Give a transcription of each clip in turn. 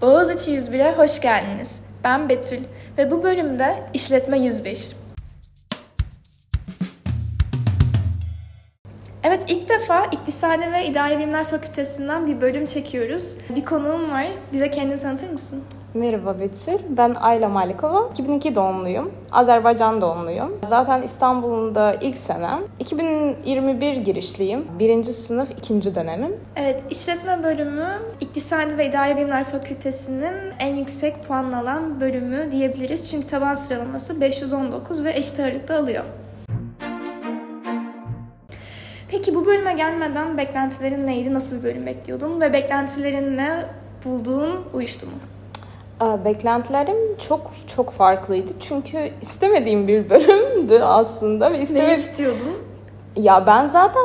Boğaziçi 101'e hoş geldiniz. Ben Betül ve bu bölümde İşletme 101. Evet ilk defa İktisadi ve İdari Bilimler Fakültesinden bir bölüm çekiyoruz. Bir konuğum var. Bize kendini tanıtır mısın? Merhaba Betül. Ben Ayla Malikova. 2002 doğumluyum. Azerbaycan doğumluyum. Zaten İstanbul'un da ilk senem. 2021 girişliyim. Birinci sınıf ikinci dönemim. Evet, işletme bölümü İktisadi ve İdari Bilimler Fakültesi'nin en yüksek puan alan bölümü diyebiliriz. Çünkü taban sıralaması 519 ve eşit ağırlıkta alıyor. Peki bu bölüme gelmeden beklentilerin neydi? Nasıl bir bölüm bekliyordun? Ve beklentilerinle bulduğun uyuştu mu? Beklentilerim çok çok farklıydı. Çünkü istemediğim bir bölümdü aslında. Ve istemed... Ne istiyordun? Ya ben zaten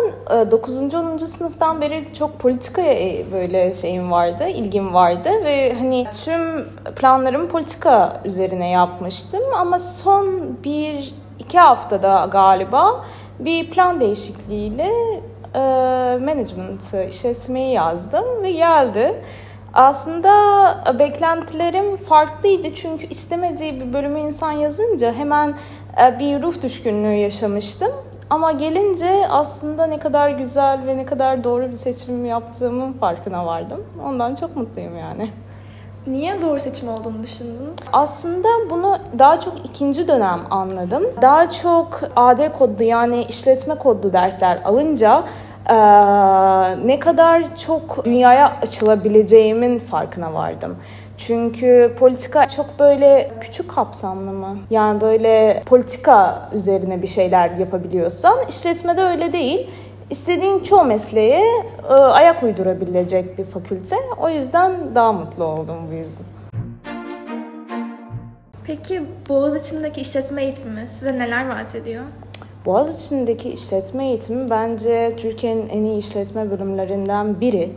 9. 10. sınıftan beri çok politikaya e, böyle şeyim vardı, ilgim vardı ve hani tüm planlarımı politika üzerine yapmıştım ama son bir iki haftada galiba bir plan değişikliğiyle e, management işletmeyi yazdım ve geldi. Aslında beklentilerim farklıydı çünkü istemediği bir bölümü insan yazınca hemen e, bir ruh düşkünlüğü yaşamıştım. Ama gelince aslında ne kadar güzel ve ne kadar doğru bir seçim yaptığımın farkına vardım. Ondan çok mutluyum yani. Niye doğru seçim olduğunu düşündün? Aslında bunu daha çok ikinci dönem anladım. Daha çok AD kodlu yani işletme kodlu dersler alınca ee, ne kadar çok dünyaya açılabileceğimin farkına vardım. Çünkü politika çok böyle küçük kapsamlı mı? Yani böyle politika üzerine bir şeyler yapabiliyorsan işletmede öyle değil. İstediğin çoğu mesleğe e, ayak uydurabilecek bir fakülte. O yüzden daha mutlu oldum bu yüzden. Peki Boğaziçi'ndeki işletme eğitimi size neler vaat ediyor? Boğaziçi'ndeki işletme eğitimi bence Türkiye'nin en iyi işletme bölümlerinden biri.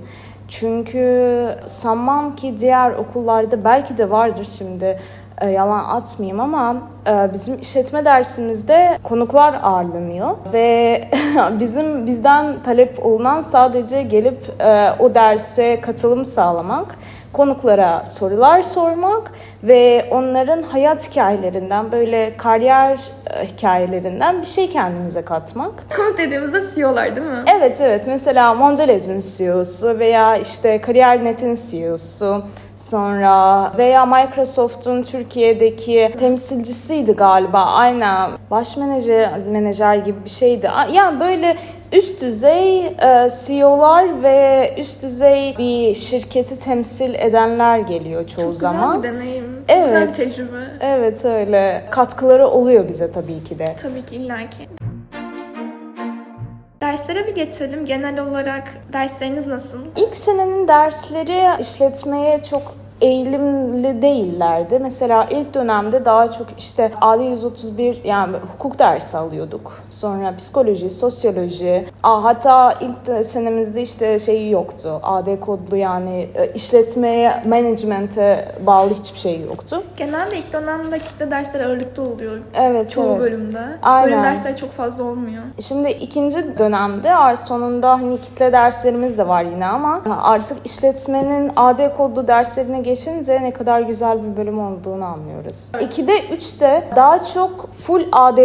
Çünkü sanmam ki diğer okullarda belki de vardır şimdi e, yalan atmayayım ama e, bizim işletme dersimizde konuklar ağırlanıyor ve bizim bizden talep olunan sadece gelip e, o derse katılım sağlamak konuklara sorular sormak ve onların hayat hikayelerinden böyle kariyer e, hikayelerinden bir şey kendimize katmak. Konuk dediğimizde CEO'lar değil mi? Evet evet mesela Mondelez'in CEO'su veya işte Kariyer.net'in CEO'su Sonra veya Microsoft'un Türkiye'deki temsilcisiydi galiba. Aynen baş menajer, menajer gibi bir şeydi. Yani böyle üst düzey e, CEO'lar ve üst düzey bir şirketi temsil edenler geliyor çoğu Çok zaman. Çok güzel bir deneyim. Çok evet. güzel bir tecrübe. Evet öyle. Katkıları oluyor bize tabii ki de. Tabii ki illaki. Derslere bir geçelim. Genel olarak dersleriniz nasıl? İlk senenin dersleri işletmeye çok eğilimli değillerdi. Mesela ilk dönemde daha çok işte AD 131 yani hukuk dersi alıyorduk. Sonra psikoloji, sosyoloji. Aa, hatta ilk senemizde işte şey yoktu. AD kodlu yani e, işletmeye, management'e bağlı hiçbir şey yoktu. Genelde ilk dönemde kitle dersleri ağırlıkta oluyor. Evet, Çoğu evet. bölümde. Aynen. Bölüm dersleri çok fazla olmuyor. Şimdi ikinci dönemde sonunda hani kitle derslerimiz de var yine ama artık işletmenin AD kodlu derslerine geçince ne kadar güzel bir bölüm olduğunu anlıyoruz. Evet. 2'de 3'te daha çok full AD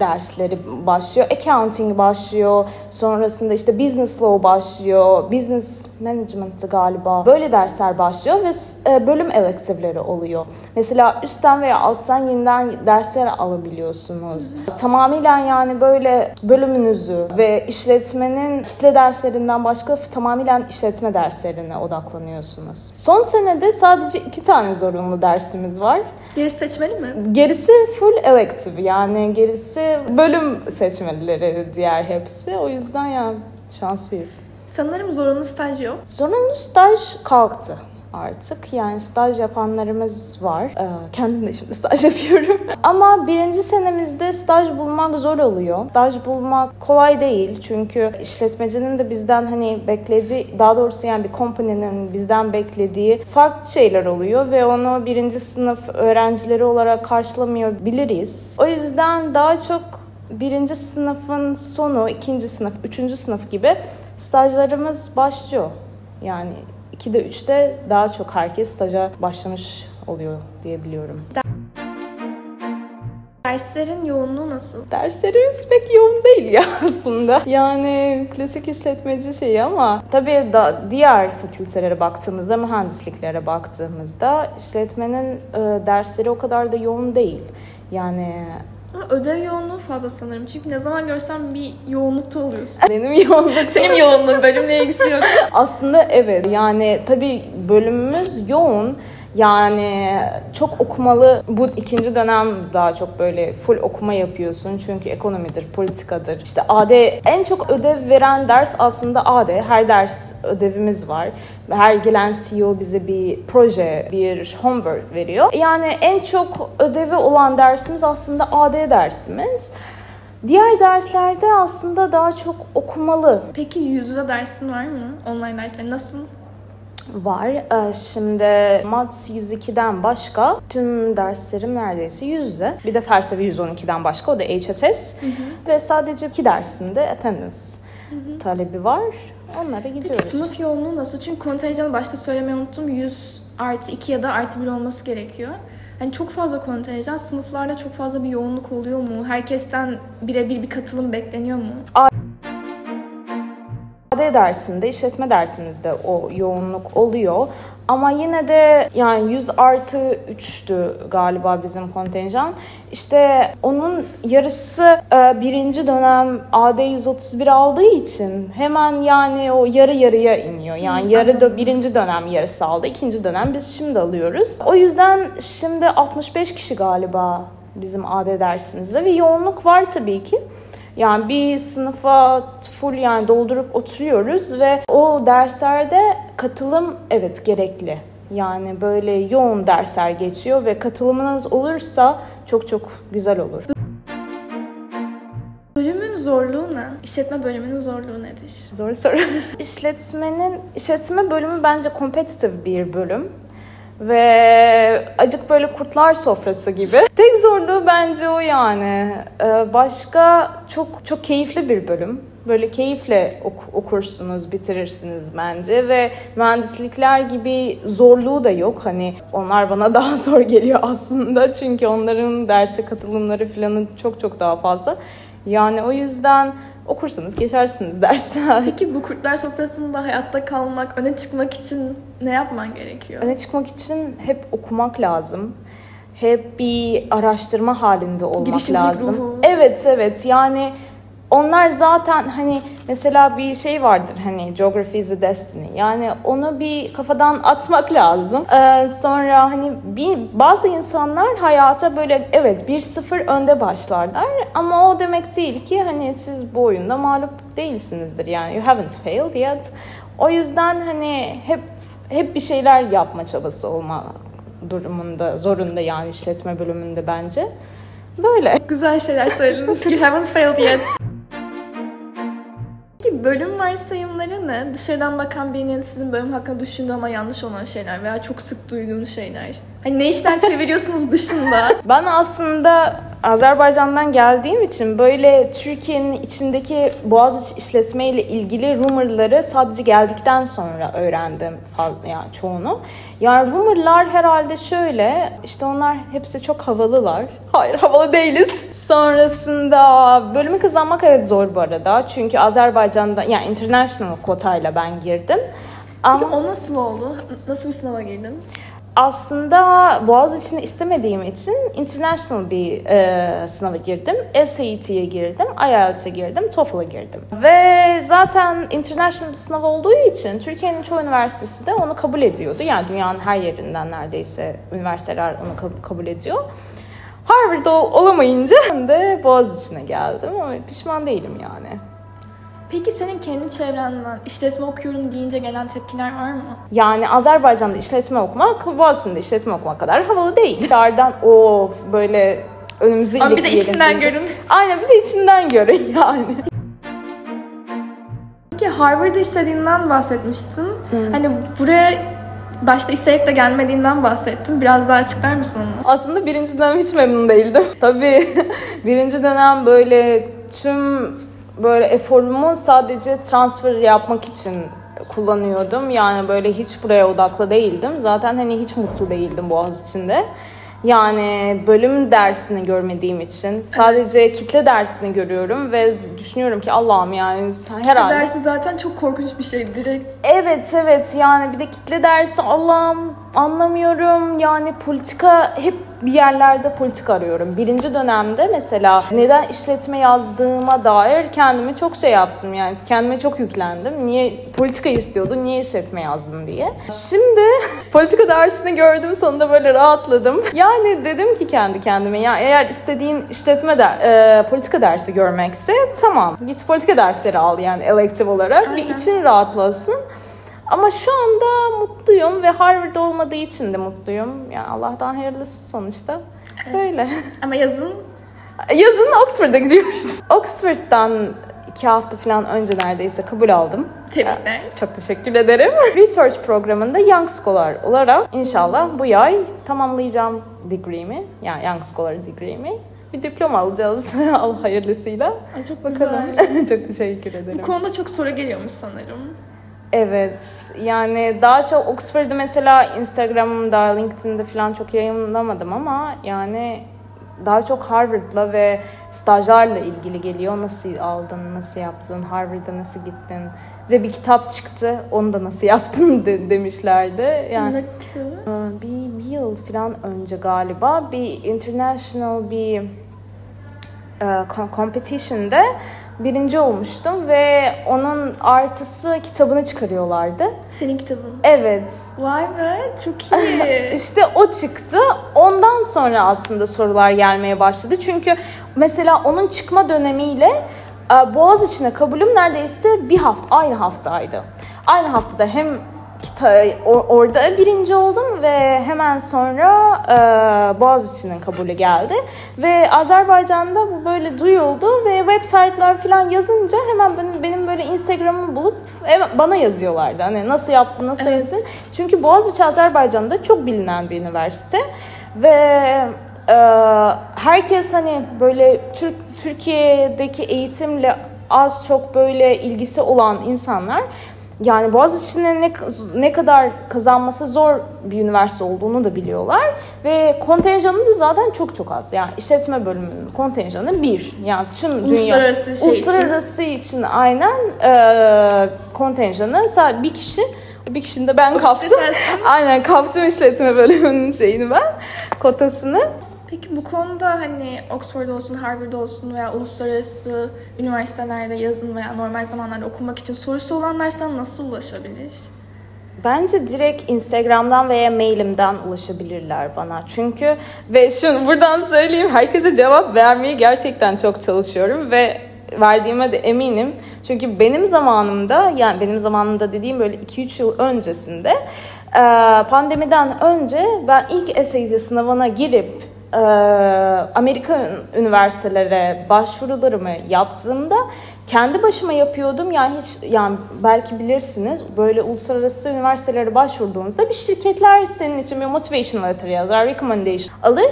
dersleri başlıyor. Accounting başlıyor. Sonrasında işte business law başlıyor. Business management galiba. Böyle dersler başlıyor ve e, bölüm elektifleri oluyor. Mesela üstten veya alttan yeniden dersler alabiliyorsunuz. Tamamıyla yani böyle bölümünüzü ve işletmenin kitle derslerinden başka tamamen işletme derslerine odaklanıyorsunuz. Son senede sadece iki tane zorunlu dersimiz var. Gerisi seçmeli mi? Gerisi full elective yani gerisi bölüm seçmelileri diğer hepsi. O yüzden ya şanslıyız. Sanırım zorunlu staj yok. Zorunlu staj kalktı artık. Yani staj yapanlarımız var. Ee, kendim de şimdi staj yapıyorum. Ama birinci senemizde staj bulmak zor oluyor. Staj bulmak kolay değil. Çünkü işletmecinin de bizden hani beklediği, daha doğrusu yani bir kompaninin bizden beklediği farklı şeyler oluyor ve onu birinci sınıf öğrencileri olarak karşılamıyor biliriz. O yüzden daha çok birinci sınıfın sonu, ikinci sınıf, üçüncü sınıf gibi stajlarımız başlıyor. Yani 2'de 3'te daha çok herkes staja başlamış oluyor diyebiliyorum. Derslerin yoğunluğu nasıl? Derslerimiz pek yoğun değil ya aslında. Yani klasik işletmeci şeyi ama tabii da diğer fakültelere baktığımızda, mühendisliklere baktığımızda işletmenin e, dersleri o kadar da yoğun değil. Yani Ama ödev yoğunluğu fazla sanırım. Çünkü ne zaman görsem bir yoğunlukta oluyorsun. benim yoğunluk Senin yoğunluğun bölümle ilgisi yok. Aslında evet yani tabii bölümümüz yoğun. Yani çok okumalı. Bu ikinci dönem daha çok böyle full okuma yapıyorsun. Çünkü ekonomidir, politikadır. İşte AD en çok ödev veren ders aslında AD. Her ders ödevimiz var. Her gelen CEO bize bir proje, bir homework veriyor. Yani en çok ödevi olan dersimiz aslında AD dersimiz. Diğer derslerde aslında daha çok okumalı Peki yüz yüze dersin var mı? Online dersleri nasıl? Var. Ee, Şimdi Mat 102'den başka tüm derslerim neredeyse yüz yüze. Bir de felsefe 112'den başka o da HSS. Ve sadece iki dersimde attendance talebi var. Onlara Peki gidiyoruz. sınıf yoğunluğu nasıl? Çünkü kontenjanı başta söylemeyi unuttum. 100 artı 2 ya da artı 1 olması gerekiyor. Hani çok fazla kontenjan, sınıflarda çok fazla bir yoğunluk oluyor mu? Herkesten birebir bir katılım bekleniyor mu? AD dersinde, işletme dersimizde o yoğunluk oluyor. Ama yine de yani 100 artı 3'tü galiba bizim kontenjan. İşte onun yarısı e, birinci dönem AD 131 aldığı için hemen yani o yarı yarıya iniyor. Yani yarı da birinci dönem yarısı aldı. ikinci dönem biz şimdi alıyoruz. O yüzden şimdi 65 kişi galiba bizim AD dersimizde ve yoğunluk var tabii ki. Yani bir sınıfa full yani doldurup oturuyoruz ve o derslerde katılım evet gerekli. Yani böyle yoğun dersler geçiyor ve katılımınız olursa çok çok güzel olur. Bölümün zorluğu ne? İşletme bölümünün zorluğu nedir? Zor soru. İşletmenin, işletme bölümü bence competitive bir bölüm. Ve acık böyle kurtlar sofrası gibi. Tek zorluğu bence o yani. Ee, Başka çok çok keyifli bir bölüm. Böyle keyifle ok- okursunuz, bitirirsiniz bence ve mühendislikler gibi zorluğu da yok. Hani onlar bana daha zor geliyor aslında çünkü onların derse katılımları falan çok çok daha fazla. Yani o yüzden okursanız geçersiniz dersler. Peki bu kurtlar sofrasında hayatta kalmak, öne çıkmak için ne yapman gerekiyor? Öne çıkmak için hep okumak lazım. Hep bir araştırma halinde olmak Girişimcilik lazım. ruhu. Evet evet yani onlar zaten hani mesela bir şey vardır hani geography is a destiny. Yani onu bir kafadan atmak lazım. Ee, sonra hani bir bazı insanlar hayata böyle evet 1-0 önde başlarlar ama o demek değil ki hani siz bu oyunda mağlup değilsinizdir. Yani you haven't failed yet. O yüzden hani hep hep bir şeyler yapma çabası olma durumunda, zorunda yani işletme bölümünde bence. Böyle. Güzel şeyler söyledin. you haven't failed yet. Peki bölüm varsayımları ne? Dışarıdan bakan birinin sizin bölüm hakkında düşündüğü ama yanlış olan şeyler veya çok sık duyduğunuz şeyler. Hani ne işler çeviriyorsunuz dışında? Ben aslında Azerbaycan'dan geldiğim için böyle Türkiye'nin içindeki Boğaziçi işletme ile ilgili rumorları sadece geldikten sonra öğrendim yani çoğunu. Yani rumorlar herhalde şöyle işte onlar hepsi çok havalılar. Hayır havalı değiliz. Sonrasında bölümü kazanmak evet zor bu arada. Çünkü Azerbaycan'da yani international kotayla ben girdim. Ama Peki o nasıl oldu? Nasıl bir sınava girdin? Aslında Boğaziçi'ni istemediğim için international bir e, sınava girdim. SAT'ye girdim, IELTS'e girdim, TOEFL'a girdim. Ve zaten international bir sınav olduğu için Türkiye'nin çoğu üniversitesi de onu kabul ediyordu. Yani dünyanın her yerinden neredeyse üniversiteler onu kab- kabul ediyor. Harvard ol- olamayınca ben de Boğaziçi'ne geldim ama pişman değilim yani. Peki senin kendi çevrenden işletme okuyorum deyince gelen tepkiler var mı? Yani Azerbaycan'da işletme okumak, Boğaziçi'nde işletme okumak kadar havalı değil. Dışarıdan o böyle önümüzü Ama bir de içinden görün. Aynen bir de içinden görün yani. Peki Harvard'ı istediğinden bahsetmiştin. Hani buraya başta isteyerek de gelmediğinden bahsettin. Biraz daha açıklar mısın onu? Aslında birinci dönem hiç memnun değildim. Tabii birinci dönem böyle tüm böyle eforumu sadece transfer yapmak için kullanıyordum. Yani böyle hiç buraya odaklı değildim. Zaten hani hiç mutlu değildim Boğaz içinde. Yani bölüm dersini görmediğim için sadece evet. kitle dersini görüyorum ve düşünüyorum ki Allah'ım yani herhalde. Kitle dersi zaten çok korkunç bir şey direkt. Evet evet yani bir de kitle dersi Allah'ım anlamıyorum yani politika hep bir yerlerde politika arıyorum. Birinci dönemde mesela neden işletme yazdığıma dair kendimi çok şey yaptım yani kendime çok yüklendim. Niye politika istiyordun, niye işletme yazdın diye. Şimdi politika dersini gördüm sonunda böyle rahatladım. Yani dedim ki kendi kendime ya eğer istediğin işletme der, e, politika dersi görmekse tamam git politika dersleri al yani elektif olarak Aynen. bir için rahatlasın. Ama şu anda mutluyum ve Harvard olmadığı için de mutluyum. Yani Allah'tan hayırlısı sonuçta. Evet. Böyle. Ama yazın? Yazın Oxford'a gidiyoruz. Oxford'dan iki hafta falan önce neredeyse kabul aldım. Tebrikler. Çok teşekkür ederim. Research programında Young Scholar olarak inşallah bu yay tamamlayacağım degree'mi. Yani Young Scholar degree'mi. Bir diploma alacağız Allah hayırlısıyla. Ay çok Bakalım. güzel. çok teşekkür ederim. Bu konuda çok soru geliyormuş sanırım. Evet. Yani daha çok Oxford'u mesela Instagram'da, LinkedIn'de falan çok yayınlamadım ama yani daha çok Harvard'la ve stajlarla ilgili geliyor. Nasıl aldın, nasıl yaptın, Harvard'a nasıl gittin ve bir kitap çıktı. Onu da nasıl yaptın de, demişlerdi. Yani ne kitabı? E, bir, bir yıl falan önce galiba bir international bir uh, competition'de birinci olmuştum ve onun artısı kitabını çıkarıyorlardı. Senin kitabın? Evet. Vay be çok iyi. İşte o çıktı. Ondan sonra aslında sorular gelmeye başladı. Çünkü mesela onun çıkma dönemiyle e, Boğaz içine kabulüm neredeyse bir hafta, aynı haftaydı. Aynı haftada hem orada birinci oldum ve hemen sonra e, Boğaziçi'nin kabulü geldi. Ve Azerbaycan'da bu böyle duyuldu ve website'lar falan yazınca hemen benim, benim böyle Instagram'ımı bulup bana yazıyorlardı. Hani nasıl yaptın, nasıl evet. ettin? Çünkü Boğaziçi Azerbaycan'da çok bilinen bir üniversite ve e, herkes hani böyle Türk Türkiye'deki eğitimle az çok böyle ilgisi olan insanlar yani Boğaziçi'nin ne, ne kadar kazanması zor bir üniversite olduğunu da biliyorlar. Ve kontenjanı da zaten çok çok az. Yani işletme bölümünün kontenjanı bir. Yani tüm dünya... Uluslararası şey Uluslararası için, için aynen e, kontenjanı bir kişi bir kişinin de ben kaptım. Aynen kaptım işletme bölümünün şeyini ben kotasını. Peki bu konuda hani Oxford olsun, Harvard olsun veya uluslararası üniversitelerde yazın veya normal zamanlarda okumak için sorusu olanlar sana nasıl ulaşabilir? Bence direkt Instagram'dan veya mailimden ulaşabilirler bana. Çünkü ve şunu buradan söyleyeyim herkese cevap vermeye gerçekten çok çalışıyorum ve verdiğime de eminim. Çünkü benim zamanımda yani benim zamanımda dediğim böyle 2-3 yıl öncesinde pandemiden önce ben ilk SAT sınavına girip e, Amerika üniversitelere başvurularımı yaptığımda kendi başıma yapıyordum. Yani hiç yani belki bilirsiniz böyle uluslararası üniversitelere başvurduğunuzda bir şirketler senin için bir motivation letter yazar, recommendation alır.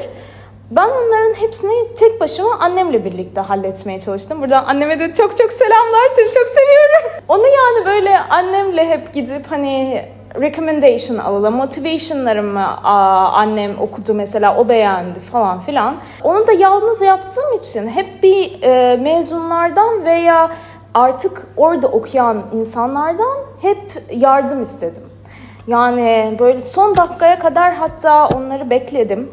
Ben onların hepsini tek başıma annemle birlikte halletmeye çalıştım. Buradan anneme de çok çok selamlar. Seni çok seviyorum. Onu yani böyle annemle hep gidip hani recommendation alalım. Motivation'larımı annem okudu mesela o beğendi falan filan. Onu da yalnız yaptığım için hep bir e, mezunlardan veya artık orada okuyan insanlardan hep yardım istedim. Yani böyle son dakikaya kadar hatta onları bekledim.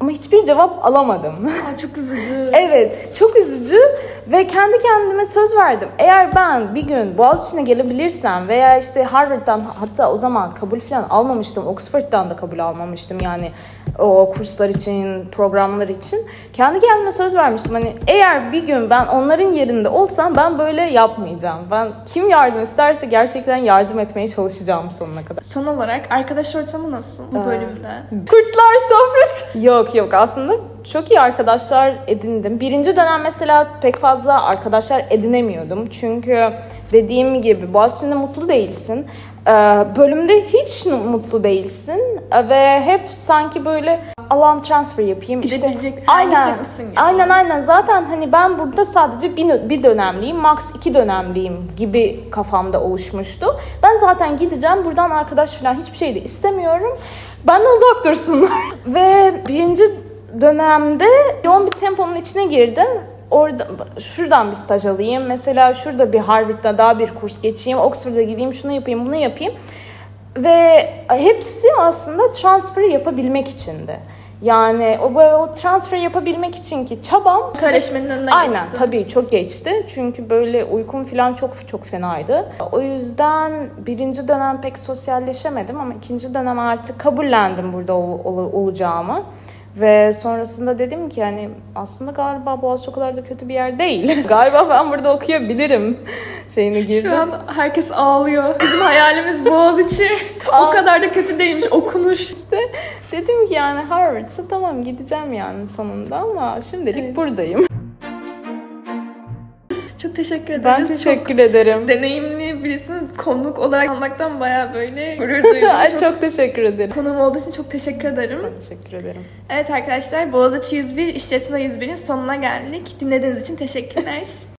Ama hiçbir cevap alamadım. Aa, çok üzücü. evet, çok üzücü ve kendi kendime söz verdim. Eğer ben bir gün Boğaziçi'ne gelebilirsem veya işte Harvard'dan hatta o zaman kabul falan almamıştım. Oxford'dan da kabul almamıştım yani o kurslar için, programlar için. Kendi kendime söz vermiştim. Hani eğer bir gün ben onların yerinde olsam ben böyle yapmayacağım. Ben kim yardım isterse gerçekten yardım etmeye çalışacağım sonuna kadar. Son olarak arkadaş ortamı nasıl bu ee, bölümde? Kurtlar sofrası. Yok yok aslında çok iyi arkadaşlar edindim. Birinci dönem mesela pek fazla arkadaşlar edinemiyordum. Çünkü dediğim gibi Boğaziçi'nde mutlu değilsin. Ee, bölümde hiç mutlu değilsin ve hep sanki böyle Allah'ım transfer yapayım. Gidebilecek, işte, aynen, misin gibi. Aynen aynen zaten hani ben burada sadece bir, bir dönemliyim max iki dönemliyim gibi kafamda oluşmuştu. Ben zaten gideceğim buradan arkadaş falan hiçbir şey de istemiyorum. Benden uzak dursunlar. ve birinci dönemde yoğun bir temponun içine girdim orada şuradan bir staj alayım. Mesela şurada bir Harvard'da daha bir kurs geçeyim. Oxford'a gideyim, şunu yapayım, bunu yapayım. Ve hepsi aslında transfer yapabilmek içindi. Yani o, o transfer yapabilmek için ki çabam Söyleşmenin önünden Aynen geçti. tabii çok geçti. Çünkü böyle uykum falan çok çok fenaydı. O yüzden birinci dönem pek sosyalleşemedim ama ikinci dönem artık kabullendim burada ol, ol, olacağımı. Ve sonrasında dedim ki hani aslında galiba Boğaziçi o kadar da kötü bir yer değil. galiba ben burada okuyabilirim şeyini girdim. Şu an herkes ağlıyor. Bizim hayalimiz Boğaziçi. o kadar da kötü değilmiş okunuş. İşte dedim ki yani Harvard'sa tamam gideceğim yani sonunda ama şimdilik Evet. buradayım. Çok teşekkür ederiz. Ben teşekkür ederim. Çok deneyimli birisini konuk olarak almaktan baya böyle gurur duydum. Çok... çok teşekkür ederim. Konuğum olduğu için çok teşekkür ederim. Ben teşekkür ederim. Evet arkadaşlar Boğaziçi 101 İşletme 101'in sonuna geldik. Dinlediğiniz için teşekkürler.